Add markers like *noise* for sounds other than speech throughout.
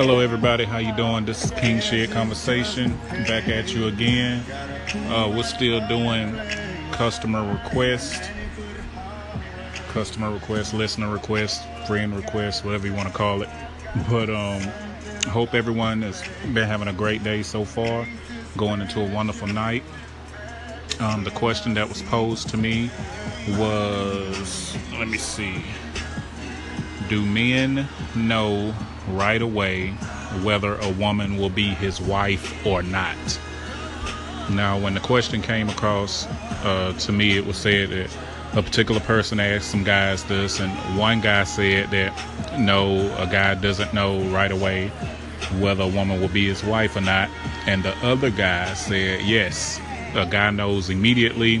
Hello, everybody. How you doing? This is King Shed Conversation. Back at you again. Uh, we're still doing customer request, customer request, listener request, friend request, whatever you want to call it. But um, hope everyone has been having a great day so far, going into a wonderful night. Um, the question that was posed to me was, let me see, do men know right away whether a woman will be his wife or not. Now, when the question came across uh, to me, it was said that a particular person asked some guys this, and one guy said that no, a guy doesn't know right away whether a woman will be his wife or not. And the other guy said yes, a guy knows immediately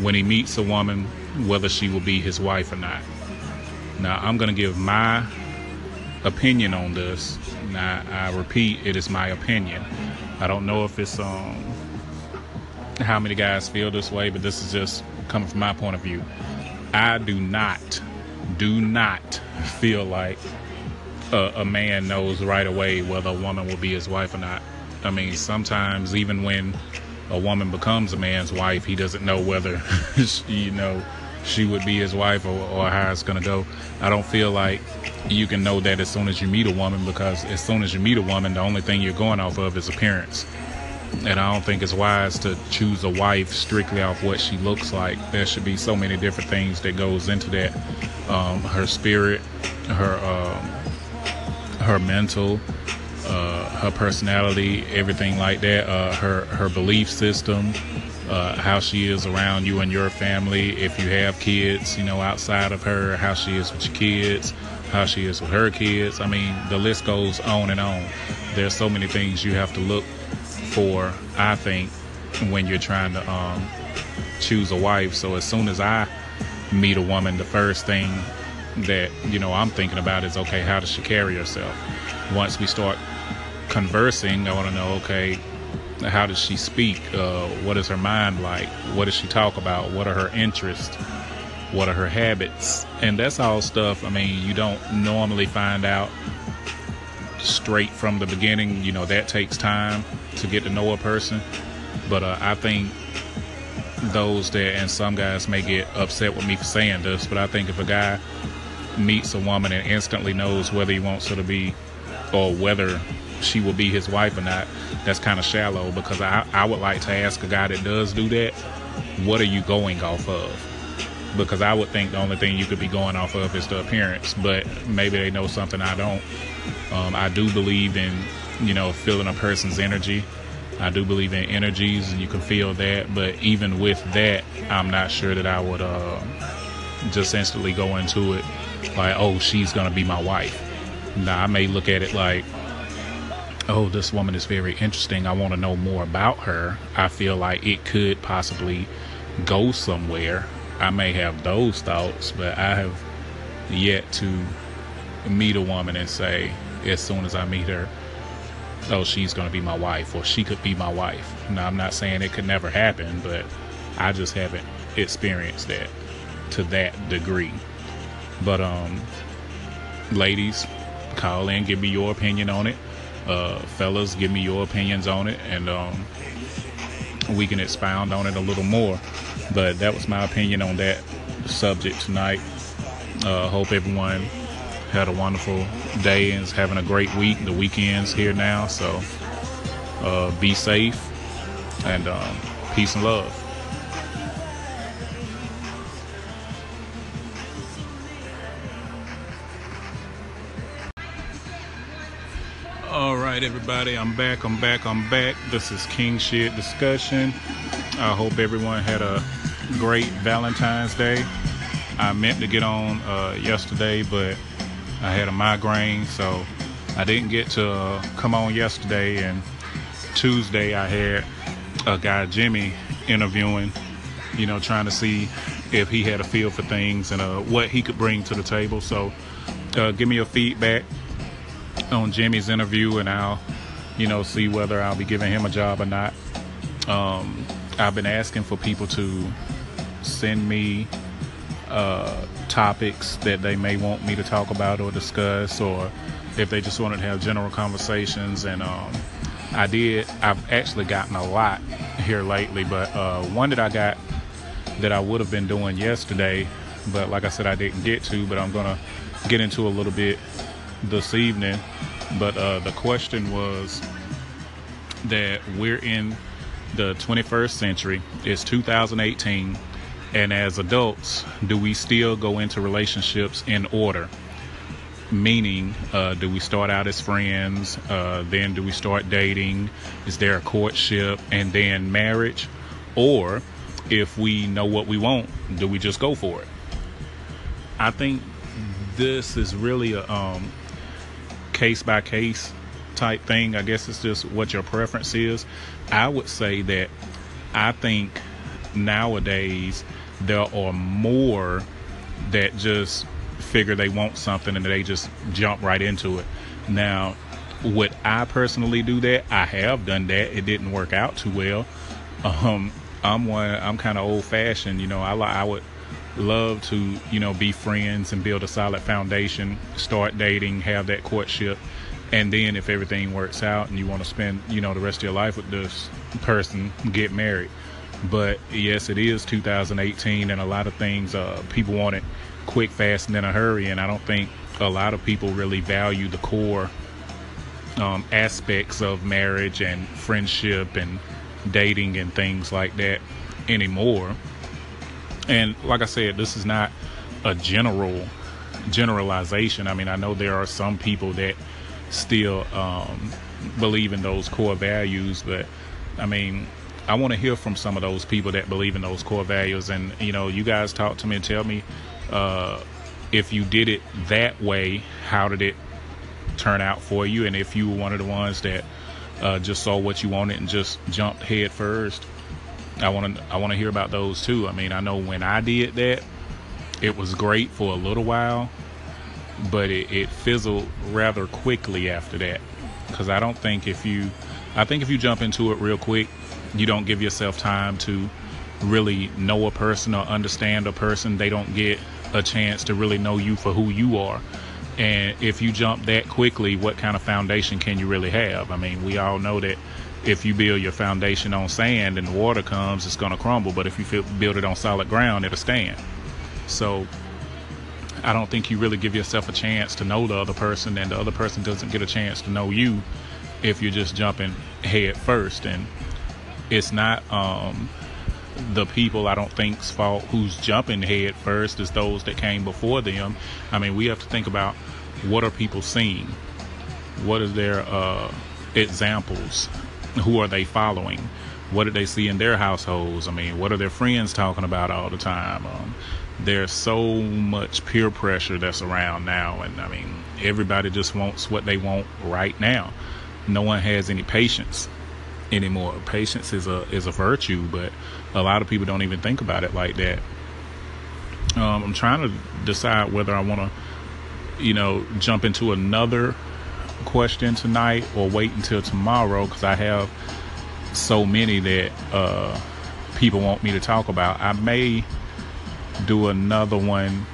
when he meets a woman whether she will be his wife or not. Now, I'm going to give my opinion on this. Now, I repeat, it is my opinion. I don't know if it's um how many guys feel this way, but this is just coming from my point of view. I do not, do not feel like a, a man knows right away whether a woman will be his wife or not. I mean, sometimes even when a woman becomes a man's wife, he doesn't know whether, *laughs* you know, she would be his wife or, or how it's going to go. I don't feel like you can know that as soon as you meet a woman because as soon as you meet a woman, the only thing you're going off of is appearance. And I don't think it's wise to choose a wife strictly off what she looks like. There should be so many different things that goes into that. Um, her spirit, her um, her mental, uh, her personality, everything like that. Uh, her her belief system, uh, how she is around you and your family. If you have kids, you know, outside of her, how she is with your kids, how she is with her kids. I mean, the list goes on and on. There's so many things you have to look for, I think, when you're trying to um, choose a wife. So as soon as I meet a woman, the first thing that, you know, I'm thinking about is, okay, how does she carry herself? Once we start conversing, I want to know, okay, how does she speak? Uh, what is her mind like? What does she talk about? What are her interests? What are her habits? And that's all stuff, I mean, you don't normally find out straight from the beginning. You know, that takes time to get to know a person. But uh, I think those that, and some guys may get upset with me for saying this, but I think if a guy meets a woman and instantly knows whether he wants her to be or whether she will be his wife or not, that's kind of shallow because I, I would like to ask a guy that does do that, what are you going off of? Because I would think the only thing you could be going off of is the appearance, but maybe they know something I don't. Um, I do believe in, you know, feeling a person's energy. I do believe in energies, and you can feel that. But even with that, I'm not sure that I would uh, just instantly go into it like, oh, she's gonna be my wife. Now I may look at it like, oh, this woman is very interesting. I want to know more about her. I feel like it could possibly go somewhere. I may have those thoughts, but I have yet to meet a woman and say, as soon as I meet her, oh, she's going to be my wife or she could be my wife. Now, I'm not saying it could never happen, but I just haven't experienced that to that degree. But, um, ladies, call in, give me your opinion on it. Uh, fellas, give me your opinions on it, and um, we can expound on it a little more. But that was my opinion on that subject tonight. Uh, hope everyone had a wonderful day and is having a great week. The weekend's here now, so uh, be safe and um, peace and love. All right, everybody, I'm back. I'm back. I'm back. This is King Shed Discussion. I hope everyone had a great Valentine's Day. I meant to get on uh, yesterday, but I had a migraine, so I didn't get to uh, come on yesterday. And Tuesday, I had a guy, Jimmy, interviewing, you know, trying to see if he had a feel for things and uh, what he could bring to the table. So, uh, give me your feedback on Jimmy's interview, and I'll, you know, see whether I'll be giving him a job or not. Um, I've been asking for people to send me uh, topics that they may want me to talk about or discuss, or if they just wanted to have general conversations. And um, I did. I've actually gotten a lot here lately, but uh, one that I got that I would have been doing yesterday, but like I said, I didn't get to. But I'm gonna get into a little bit this evening. But uh, the question was that we're in the 21st century. It's 2018. And as adults, do we still go into relationships in order? Meaning, uh, do we start out as friends? Uh, then do we start dating? Is there a courtship and then marriage? Or if we know what we want, do we just go for it? I think this is really a um, case by case type thing. I guess it's just what your preference is. I would say that I think nowadays there are more that just figure they want something and they just jump right into it. Now, would I personally do that? I have done that. It didn't work out too well. Um, I'm one. I'm kind of old fashioned. You know, I I would love to you know be friends and build a solid foundation, start dating, have that courtship, and then if everything works out and you want to spend you know the rest of your life with this person, get married. But yes, it is 2018, and a lot of things uh, people want it quick, fast, and in a hurry. And I don't think a lot of people really value the core um, aspects of marriage and friendship and dating and things like that anymore. And like I said, this is not a general generalization. I mean, I know there are some people that still um, believe in those core values, but I mean, I want to hear from some of those people that believe in those core values. And, you know, you guys talk to me and tell me uh, if you did it that way, how did it turn out for you? And if you were one of the ones that uh, just saw what you wanted and just jumped head first, I want to I want to hear about those too. I mean, I know when I did that, it was great for a little while, but it, it fizzled rather quickly after that. Because I don't think if you, I think if you jump into it real quick, you don't give yourself time to really know a person or understand a person. They don't get a chance to really know you for who you are. And if you jump that quickly, what kind of foundation can you really have? I mean, we all know that if you build your foundation on sand and the water comes, it's going to crumble. But if you build it on solid ground, it'll stand. So I don't think you really give yourself a chance to know the other person, and the other person doesn't get a chance to know you if you're just jumping head first. And it's not um, the people I don't think's fault who's jumping head first is those that came before them. I mean, we have to think about what are people seeing, what are their uh, examples, who are they following, what do they see in their households? I mean, what are their friends talking about all the time? Um, there's so much peer pressure that's around now, and I mean, everybody just wants what they want right now. No one has any patience anymore. Patience is a is a virtue, but a lot of people don't even think about it like that. Um, I'm trying to decide whether I want to, you know, jump into another question tonight or wait until tomorrow because I have so many that uh, people want me to talk about. I may do another one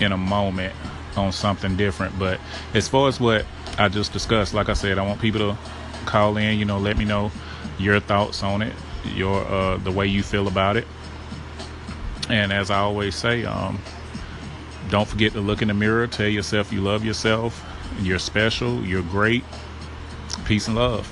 in a moment on something different, but as far as what I just discussed, like I said, I want people to call in. You know, let me know your thoughts on it, your uh, the way you feel about it. And as I always say, um, don't forget to look in the mirror. Tell yourself you love yourself. You're special. You're great. Peace and love.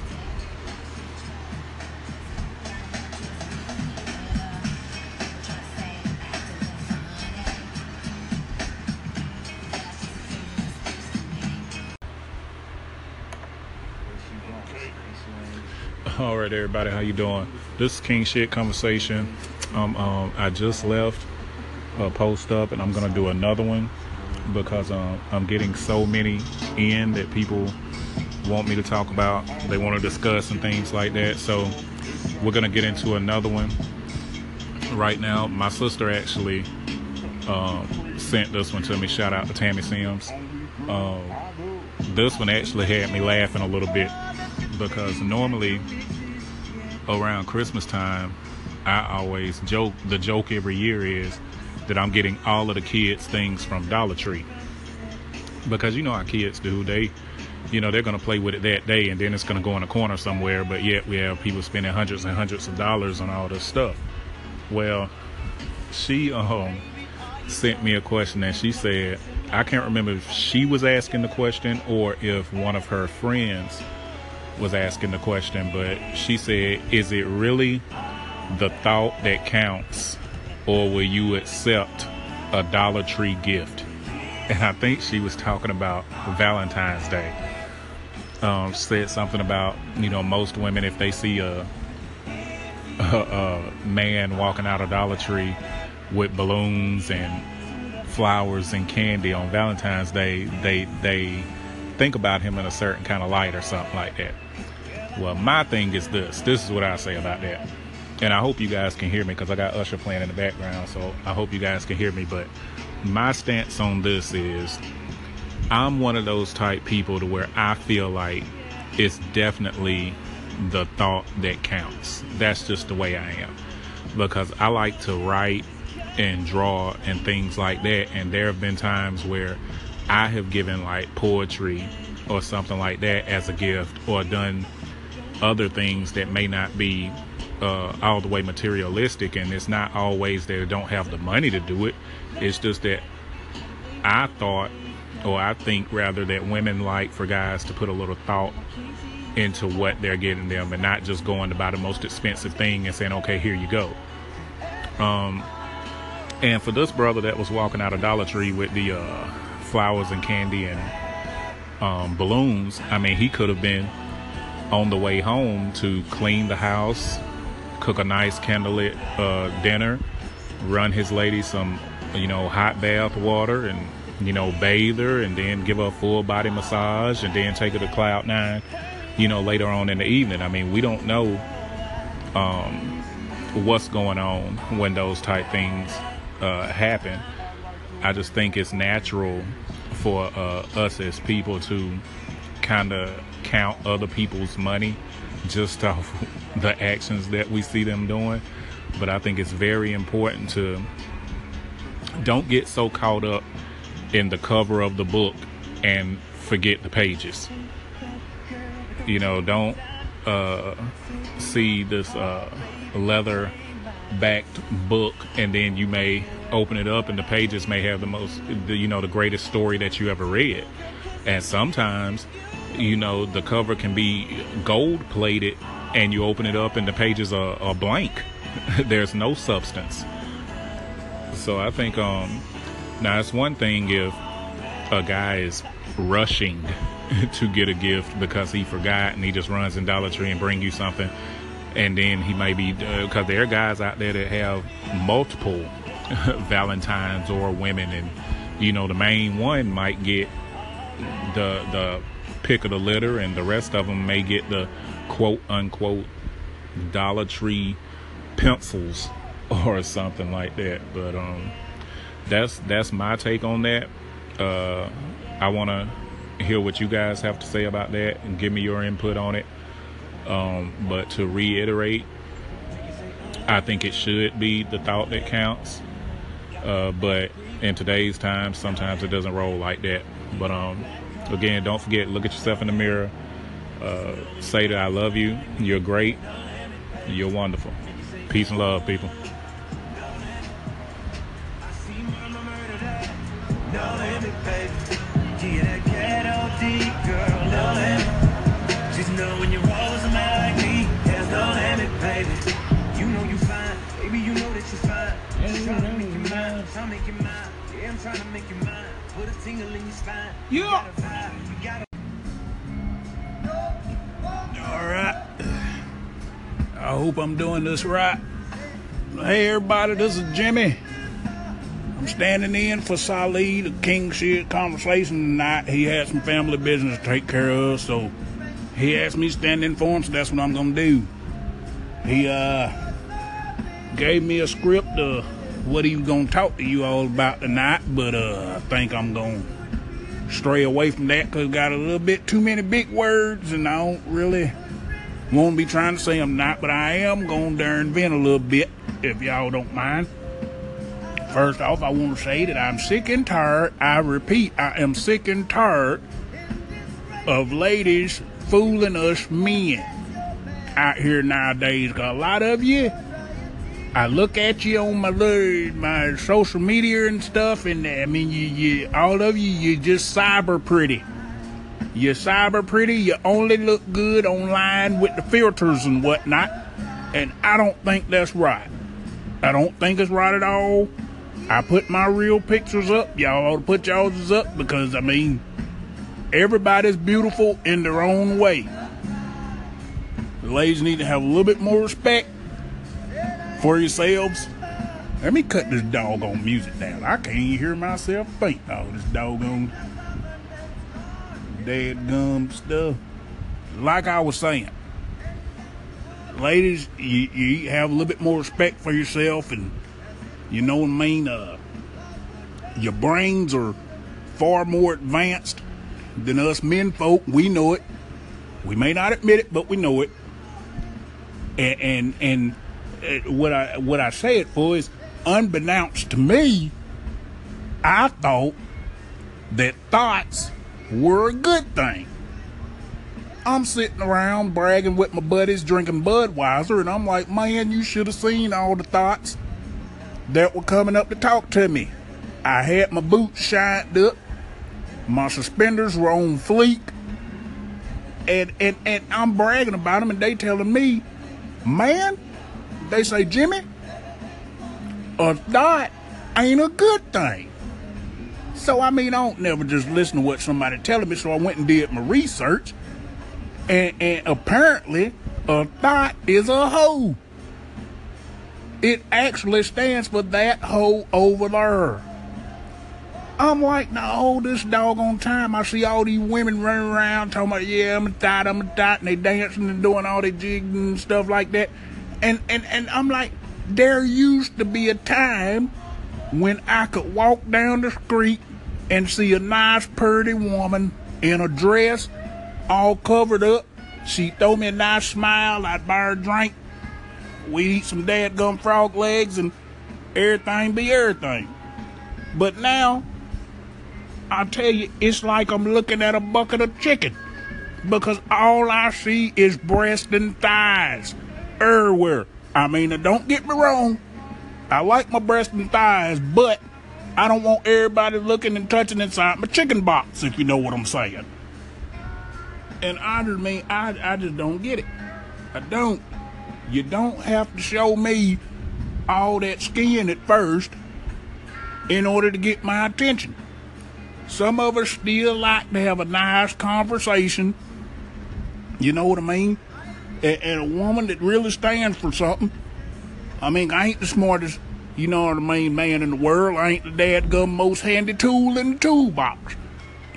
All right, everybody, how you doing? This is King Shit Conversation. Um, um, I just left a post up, and I'm gonna do another one because um, I'm getting so many in that people want me to talk about. They want to discuss and things like that. So we're gonna get into another one right now. My sister actually um, sent this one to me. Shout out to Tammy Sims. Um, this one actually had me laughing a little bit because normally around Christmas time, I always joke. The joke every year is that I'm getting all of the kids things from Dollar Tree. because you know how kids do. They, you know, they're gonna play with it that day, and then it's gonna go in a corner somewhere. But yet we have people spending hundreds and hundreds of dollars on all this stuff. Well, she um sent me a question, and she said I can't remember if she was asking the question or if one of her friends was asking the question, but she said, "Is it really the thought that counts, or will you accept a Dollar Tree gift?" And I think she was talking about Valentine's Day. Um, said something about you know most women if they see a, a, a man walking out of Dollar Tree with balloons and flowers and candy on Valentine's Day, they they think about him in a certain kind of light or something like that. Well, my thing is this. This is what I say about that. And I hope you guys can hear me because I got Usher playing in the background, so I hope you guys can hear me. But my stance on this is I'm one of those type people to where I feel like it's definitely the thought that counts. That's just the way I am. Because I like to write and draw and things like that. And there have been times where I have given like poetry or something like that as a gift or done other things that may not be uh, all the way materialistic. And it's not always that I don't have the money to do it. It's just that I thought, or I think rather, that women like for guys to put a little thought into what they're getting them and not just going to buy the most expensive thing and saying, okay, here you go. Um, and for this brother that was walking out of Dollar Tree with the uh, flowers and candy and um, balloons, I mean, he could have been on the way home to clean the house, cook a nice candlelit uh, dinner, run his lady some, you know, hot bath water and, you know, bathe her and then give her a full body massage and then take her to Cloud Nine, you know, later on in the evening. I mean, we don't know um, what's going on when those type things uh, happen. I just think it's natural for uh, us as people to kind of count other people's money just *laughs* off the actions that we see them doing. But I think it's very important to don't get so caught up in the cover of the book and forget the pages. You know, don't uh, see this uh, leather backed book and then you may open it up and the pages may have the most the, you know the greatest story that you ever read and sometimes you know the cover can be gold plated and you open it up and the pages are, are blank. *laughs* There's no substance. So i think um now it's one thing if a guy is rushing *laughs* to get a gift because he forgot and he just runs in dollar tree and bring you something. And then he may be because uh, there are guys out there that have multiple *laughs* valentines or women and you know the main one might get the the pick of the litter and the rest of them may get the quote unquote dollar tree pencils *laughs* or something like that but um that's that's my take on that uh i want to hear what you guys have to say about that and give me your input on it um, but to reiterate, I think it should be the thought that counts. Uh, but in today's time, sometimes it doesn't roll like that. But um, again, don't forget, look at yourself in the mirror. Uh, say that I love you. You're great. You're wonderful. Peace and love, people. trying hope I'm doing this right. Hey, everybody, this is Jimmy. I'm standing in for Salih, the King Shit conversation tonight. He had some family business to take care of, so he asked me to stand in for him, so that's what I'm gonna do. He uh gave me a script uh what he was gonna talk to you all about tonight, but uh, I think I'm gonna stray away from that because got a little bit too many big words, and I don't really want to be trying to say I'm not, but I am gonna darn vent a little bit if y'all don't mind. First off, I want to say that I'm sick and tired. I repeat, I am sick and tired of ladies fooling us men out here nowadays. Got a lot of you. I look at you on my my social media and stuff, and I mean, you, you all of you, you just cyber pretty. You're cyber pretty. You only look good online with the filters and whatnot, and I don't think that's right. I don't think it's right at all. I put my real pictures up. Y'all ought to put y'all's up because, I mean, everybody's beautiful in their own way. The ladies need to have a little bit more respect for yourselves. Let me cut this doggone music down. I can't even hear myself think all this doggone dead gum stuff. Like I was saying, ladies, you, you have a little bit more respect for yourself and you know what I mean? Uh, your brains are far more advanced than us men folk. We know it. We may not admit it, but we know it. And and, and uh, what I what I say it for is, unbeknownst to me, I thought that thots were a good thing. I'm sitting around bragging with my buddies, drinking Budweiser, and I'm like, man, you should have seen all the thots that were coming up to talk to me. I had my boots shined up, my suspenders were on fleek, and and and I'm bragging about them, and they telling me, man, they say, Jimmy, a thot ain't a good thing. So I mean, I don't never just listen to what somebody telling me. So I went and did my research, and, and apparently, a thot is a hoe. It actually stands for that hoe over there. I'm like, no, this doggone time I see all these women running around talking about, yeah, I'm a thot, I'm a thot, and they dancing and doing all their jigs and stuff like that. And, and, and I'm like, there used to be a time when I could walk down the street and see a nice, pretty woman in a dress, all covered up. She throw me a nice smile, I'd buy her a drink, we eat some gum frog legs and everything be everything. But now, I tell you, it's like I'm looking at a bucket of chicken because all I see is breast and thighs everywhere. I mean, don't get me wrong, I like my breast and thighs, but I don't want everybody looking and touching inside my chicken box, if you know what I'm saying. And I just mean, I, I just don't get it. I don't. You don't have to show me all that skin at first in order to get my attention. Some of us still like to have a nice conversation. You know what I mean? And, and a woman that really stands for something. I mean, I ain't the smartest, you know what I mean, man in the world. I ain't the dadgum most handy tool in the toolbox.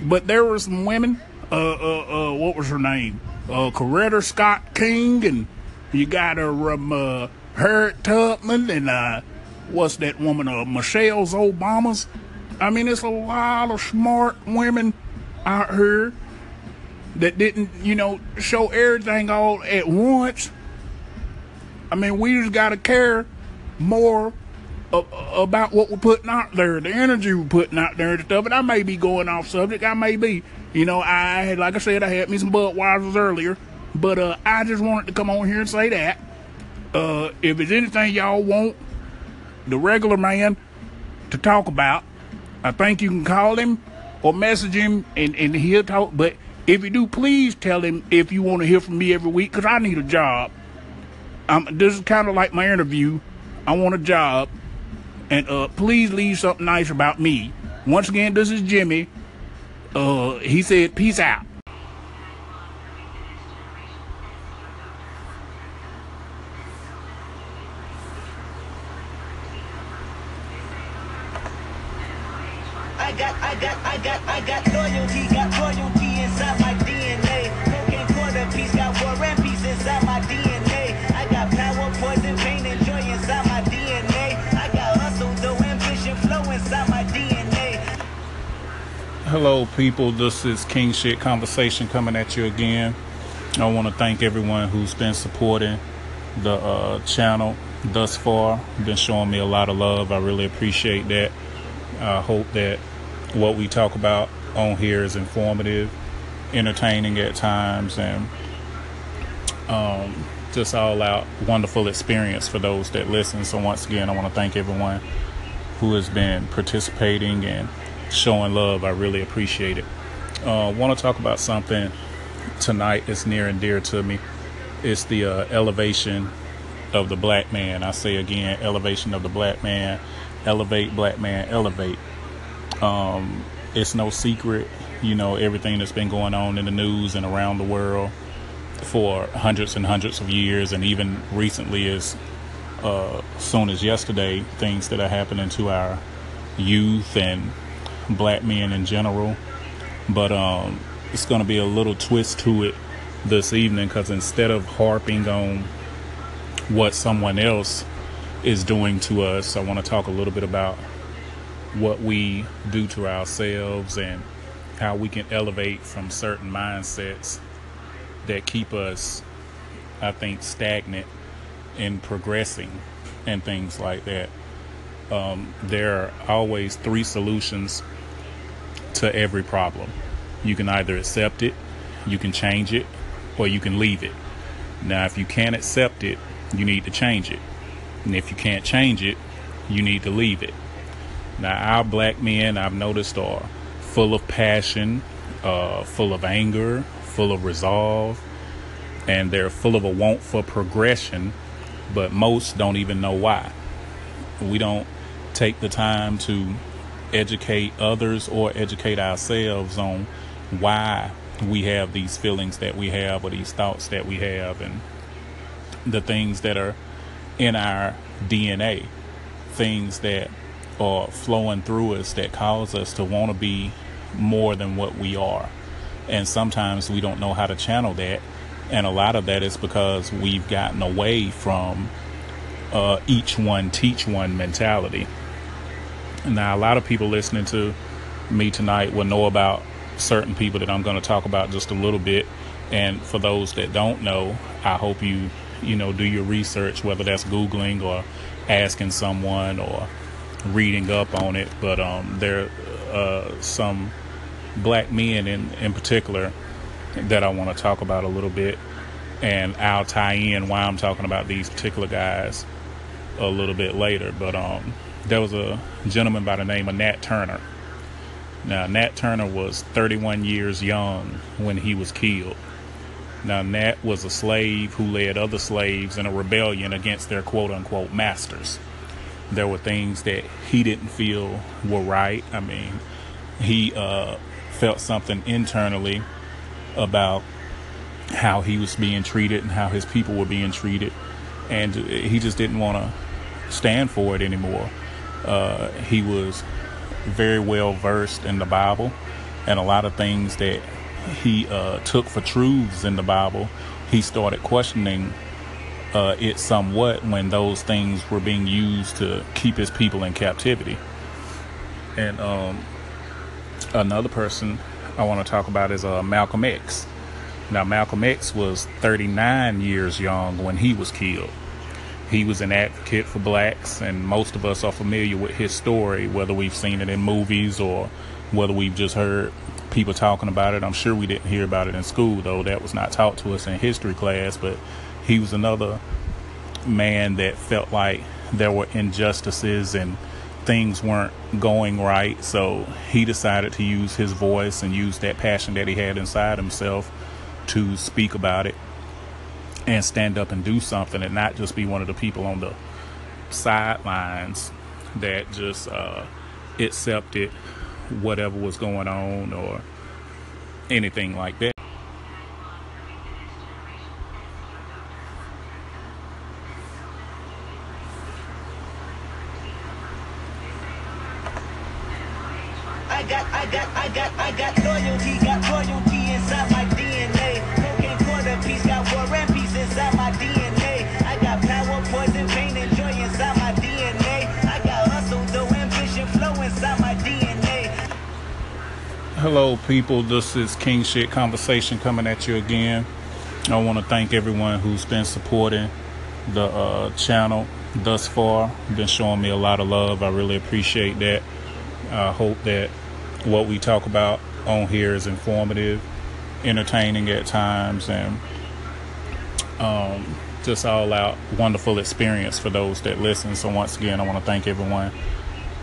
But there were some women, uh, uh, uh, what was her name? Uh, Coretta Scott King and you got her um, uh, Harriet Tubman and uh, what's that woman, uh, Michelle's Obamas. I mean, it's a lot of smart women out here that didn't, you know, show everything all at once. I mean, we just got to care more about what we're putting out there, the energy we're putting out there and stuff. And I may be going off subject. I may be. You know, I had, like I said, I had me some Budweisers earlier. But uh, I just wanted to come on here and say that. Uh, if there's anything y'all want the regular man to talk about, I think you can call him or message him and, and he'll talk. But if you do, please tell him if you want to hear from me every week because I need a job. Um, this is kind of like my interview. I want a job. And uh, please leave something nice about me. Once again, this is Jimmy. Uh, he said, peace out. Hello, people. This is King Shit Conversation coming at you again. I want to thank everyone who's been supporting the uh, channel. thus far. Been showing me a lot of love. I really appreciate that. I hope that what we talk about on here is informative, entertaining at times, and um, just all out wonderful experience for those that listen. So once again, I want to thank everyone who has been participating and showing love. I really appreciate it. Uh, want to talk about something tonight that's near and dear to me. It's the uh, elevation of the black man. I say again, elevation of the black man. Elevate, black man, elevate. Um, it's no secret, you know, everything that's been going on in the news and around the world for hundreds and hundreds of years, and even recently, as uh, soon as yesterday, things that are happening to our youth and black men in general. But um, it's going to be a little twist to it this evening because instead of harping on what someone else is doing to us. I want to talk a little bit about what we do to ourselves and how we can elevate from certain mindsets that keep us, I think, stagnant in progressing and things like that. Um, there are always three solutions to every problem. You can either accept it, you can change it, or you can leave it. Now, if you can't accept it, you need to change it. And if you can't change it, you need to leave it. Now, our black men, I've noticed, are full of passion, uh, full of anger, full of resolve, and they're full of a want for progression, but most don't even know why. We don't take the time to educate others or educate ourselves on why we have these feelings that we have or these thoughts that we have and the things that are in our DNA, things that are flowing through us that cause us to want to be more than what we are. And sometimes we don't know how to channel that. And a lot of that is because we've gotten away from uh, each one teach one mentality. Now, a lot of people listening to me tonight will know about certain people that I'm going to talk about just a little bit. And for those that don't know, I hope you you know, do your research, whether that's Googling or asking someone or reading up on it. But um, there are uh, some black men in, in particular that I want to talk about a little bit. And I'll tie in why I'm talking about these particular guys a little bit later. But um, there was a gentleman by the name of Nat Turner. Now, Nat Turner was 31 years young when he was killed. Now, Nat was a slave who led other slaves in a rebellion against their quote unquote masters. There were things that he didn't feel were right. I mean, he uh, felt something internally about how he was being treated and how his people were being treated, and he just didn't want to stand for it anymore. Uh, he was very well versed in the Bible and a lot of things that he uh, took for truths in the Bible, he started questioning uh, it somewhat when those things were being used to keep his people in captivity. And um, another person I want to talk about is uh, Malcolm X. Now, Malcolm X was 39 years young when he was killed. He was an advocate for blacks, and most of us are familiar with his story, whether we've seen it in movies or whether we've just heard people talking about it. I'm sure we didn't hear about it in school, though. That was not taught to us in history class. But he was another man that felt like there were injustices and things weren't going right. So he decided to use his voice and use that passion that he had inside himself to speak about it and stand up and do something and not just be one of the people on the sidelines that just uh, accepted whatever was going on or anything like that. Hello, people. This is King Shit Conversation coming at you again. I want to thank everyone who's been supporting the uh, channel thus far. Been showing me a lot of love. I really appreciate that. I hope that what we talk about on here is informative, entertaining at times, and um, just all out wonderful experience for those that listen. So once again, I want to thank everyone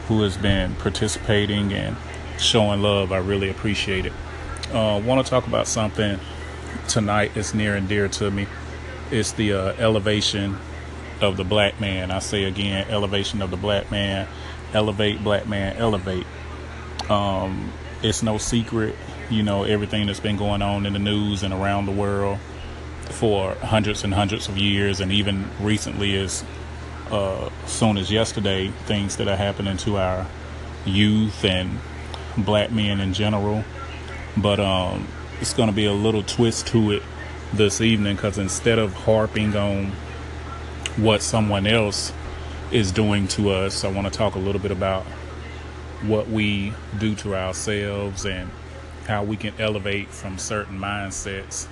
who has been participating and showing love. I really appreciate it. Uh, want to talk about something tonight that's near and dear to me. It's the uh, elevation of the black man. I say again, elevation of the black man. Elevate, black man, elevate. Um, it's no secret, you know, everything that's been going on in the news and around the world for hundreds and hundreds of years, and even recently, as uh, soon as yesterday, things that are happening to our youth and black men in general. But um, it's going to be a little twist to it this evening because instead of harping on what someone else is doing to us, I want to talk a little bit about what we do to ourselves and how we can elevate from certain mindsets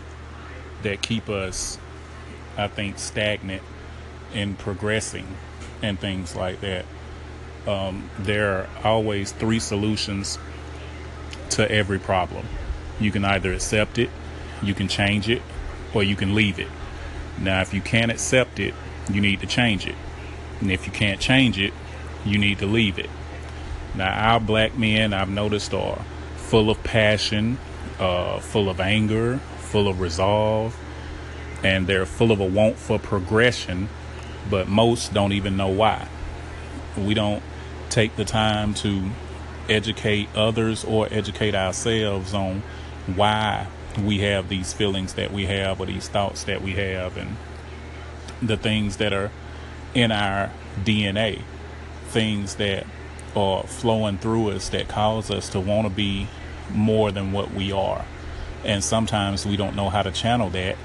that keep us, I think, stagnant in progressing and things like that. Um, there are always three solutions to every problem. You can either accept it, you can change it, or you can leave it. Now, if you can't accept it, you need to change it. And if you can't change it, you need to leave it. Now, our black men, I've noticed, are full of passion, uh, full of anger, full of resolve, and they're full of a want for progression, but most don't even know why. We don't take the time to educate others or educate ourselves on why we have these feelings that we have or these thoughts that we have and the things that are in our DNA, things that are flowing through us that cause us to want to be more than what we are. And sometimes we don't know how to channel that.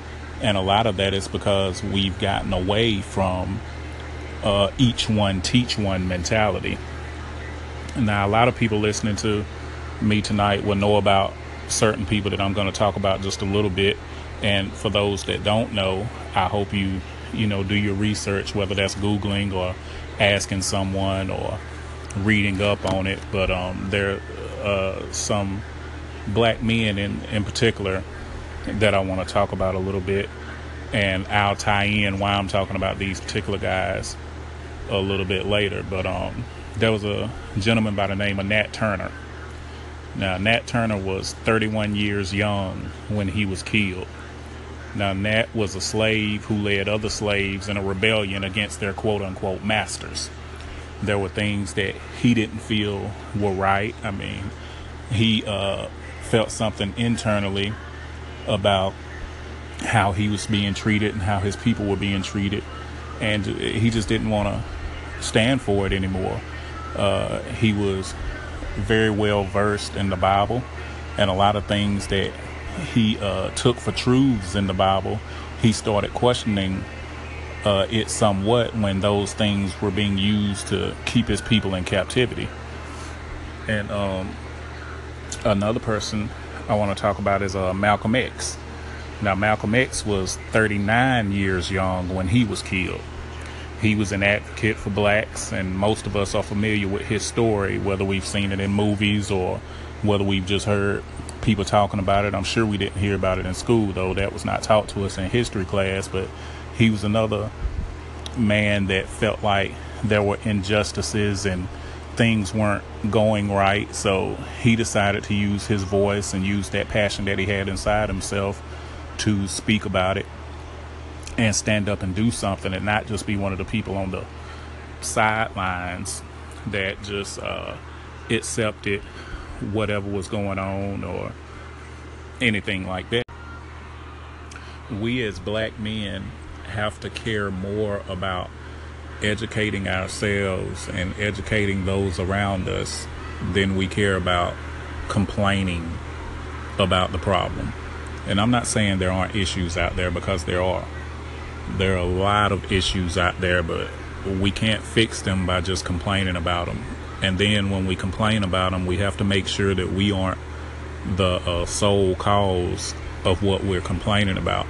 And a lot of that is because we've gotten away from uh, each one teach one mentality. Now, a lot of people listening to me tonight will know about certain people that I'm going to talk about just a little bit. And for those that don't know, I hope you, you know, do your research, whether that's Googling or asking someone or reading up on it. But um, there are uh, some black men in, in particular that I want to talk about a little bit. And I'll tie in why I'm talking about these particular guys a little bit later. But um, there was a gentleman by the name of Nat Turner now, Nat Turner was 31 years young when he was killed. Now, Nat was a slave who led other slaves in a rebellion against their quote unquote masters. There were things that he didn't feel were right. I mean, he uh, felt something internally about how he was being treated and how his people were being treated, and he just didn't want to stand for it anymore. Uh, he was very well versed in the Bible, and a lot of things that he uh, took for truths in the Bible, he started questioning uh, it somewhat when those things were being used to keep his people in captivity. And um, another person I want to talk about is uh, Malcolm X. Now, Malcolm X was 39 years young when he was killed. He was an advocate for blacks, and most of us are familiar with his story, whether we've seen it in movies or whether we've just heard people talking about it. I'm sure we didn't hear about it in school, though. That was not taught to us in history class, but he was another man that felt like there were injustices and things weren't going right. So he decided to use his voice and use that passion that he had inside himself to speak about it and stand up and do something and not just be one of the people on the sidelines that just uh, accepted whatever was going on or anything like that. We as black men have to care more about educating ourselves and educating those around us than we care about complaining about the problem. And I'm not saying there aren't issues out there because there are there are a lot of issues out there, but we can't fix them by just complaining about them. And then when we complain about them, we have to make sure that we aren't the uh, sole cause of what we're complaining about.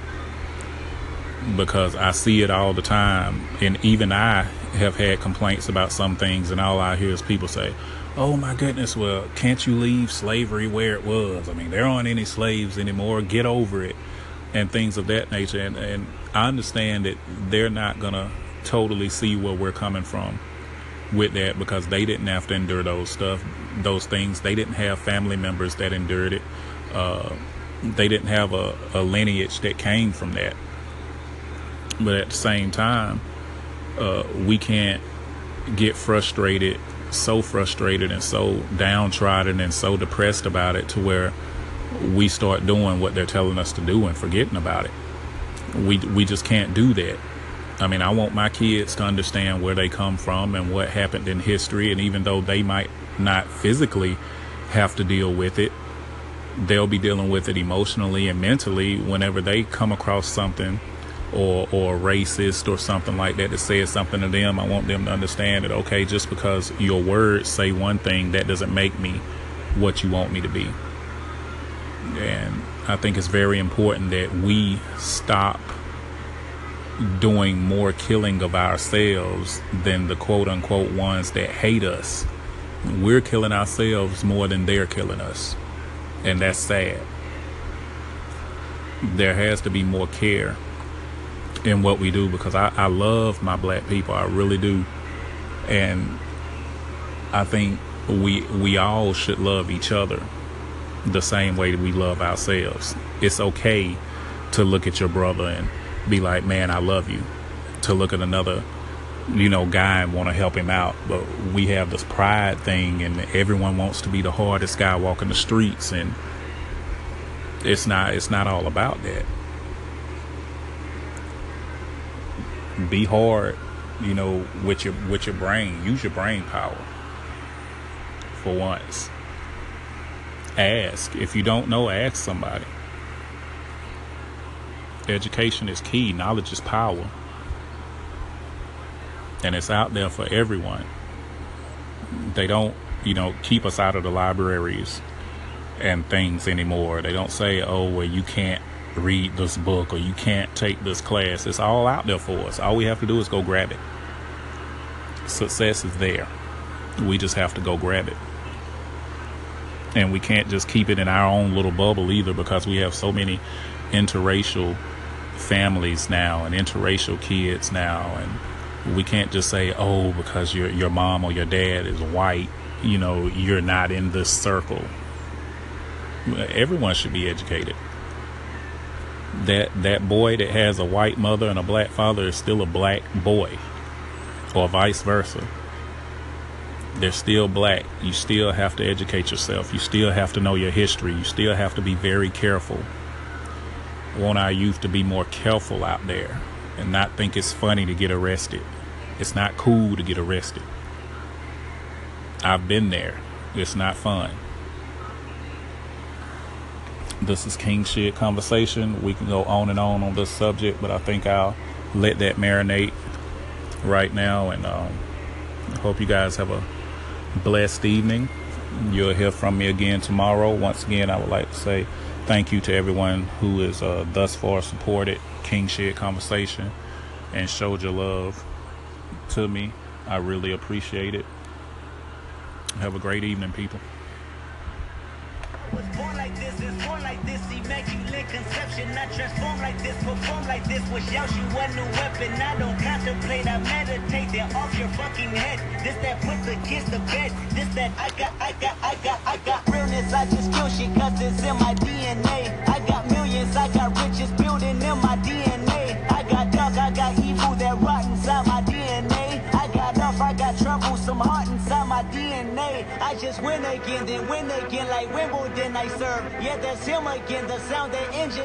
Because I see it all the time, and even I, have had complaints about some things, and all I hear is people say, "Oh my goodness, well, can't you leave slavery where it was? I mean, there aren't any slaves anymore. Get over it." And things of that nature, and, and I understand that they're not gonna totally see where we're coming from with that because they didn't have to endure those stuff, those things. They didn't have family members that endured it. Uh, they didn't have a, a lineage that came from that. But at the same time, uh, we can't get frustrated, so frustrated and so downtrodden and so depressed about it to where we start doing what they're telling us to do and forgetting about it. We we just can't do that. I mean, I want my kids to understand where they come from and what happened in history. And even though they might not physically have to deal with it, they'll be dealing with it emotionally and mentally whenever they come across something or or racist or something like that that says something to them. I want them to understand that okay, just because your words say one thing, that doesn't make me what you want me to be. And I think it's very important that we stop doing more killing of ourselves than the quote unquote ones that hate us. We're killing ourselves more than they're killing us. And that's sad. There has to be more care in what we do because I, I love my black people. I really do. And I think we we all should love each other the same way that we love ourselves. It's okay to look at your brother and be like, man, I love you. To look at another, you know, guy and want to help him out. But we have this pride thing, and everyone wants to be the hardest guy walking the streets, and it's not. It's not all about that. Be hard, you know, with your with your brain. Use your brain power. For once. Ask. If you don't know, ask somebody. Education is key, knowledge is power. And it's out there for everyone. They don't, you know, keep us out of the libraries and things anymore. They don't say, oh, well, you can't read this book or you can't take this class. It's all out there for us. All we have to do is go grab it. Success is there. We just have to go grab it. And we can't just keep it in our own little bubble either because we have so many interracial families now and interracial kids now. And we can't just say oh because your your mom or your dad is white you know you're not in this circle. Everyone should be educated. That that boy that has a white mother and a black father is still a black boy or vice versa they're still black you still have to educate yourself you still have to know your history you still have to be very careful want our youth to be more careful out there and not think it's funny to get arrested. It's not cool to get arrested. I've been there. It's not fun. This is King Shit Conversation. We can go on and on on this subject, but I think I'll let that marinate right now. And um, I hope you guys have a blessed evening. You'll hear from me again tomorrow. Once again, I would like to say thank you to everyone who has uh, thus far supported King Shit Conversation and showed your love to me. I really appreciate it. Have a great evening, people conception. I transform like this, perform like this. Was Yaoshi one new weapon. I don't contemplate, I meditate. They're off your fucking head. This that put the kids to bed. This that I got, I got, I got, I got realness. I just kill shit cause it's in my DNA. I got millions, I got riches building in my DNA. I just win again, then win again like Wimbledon I serve. Yeah, that's him again, the sound that engine.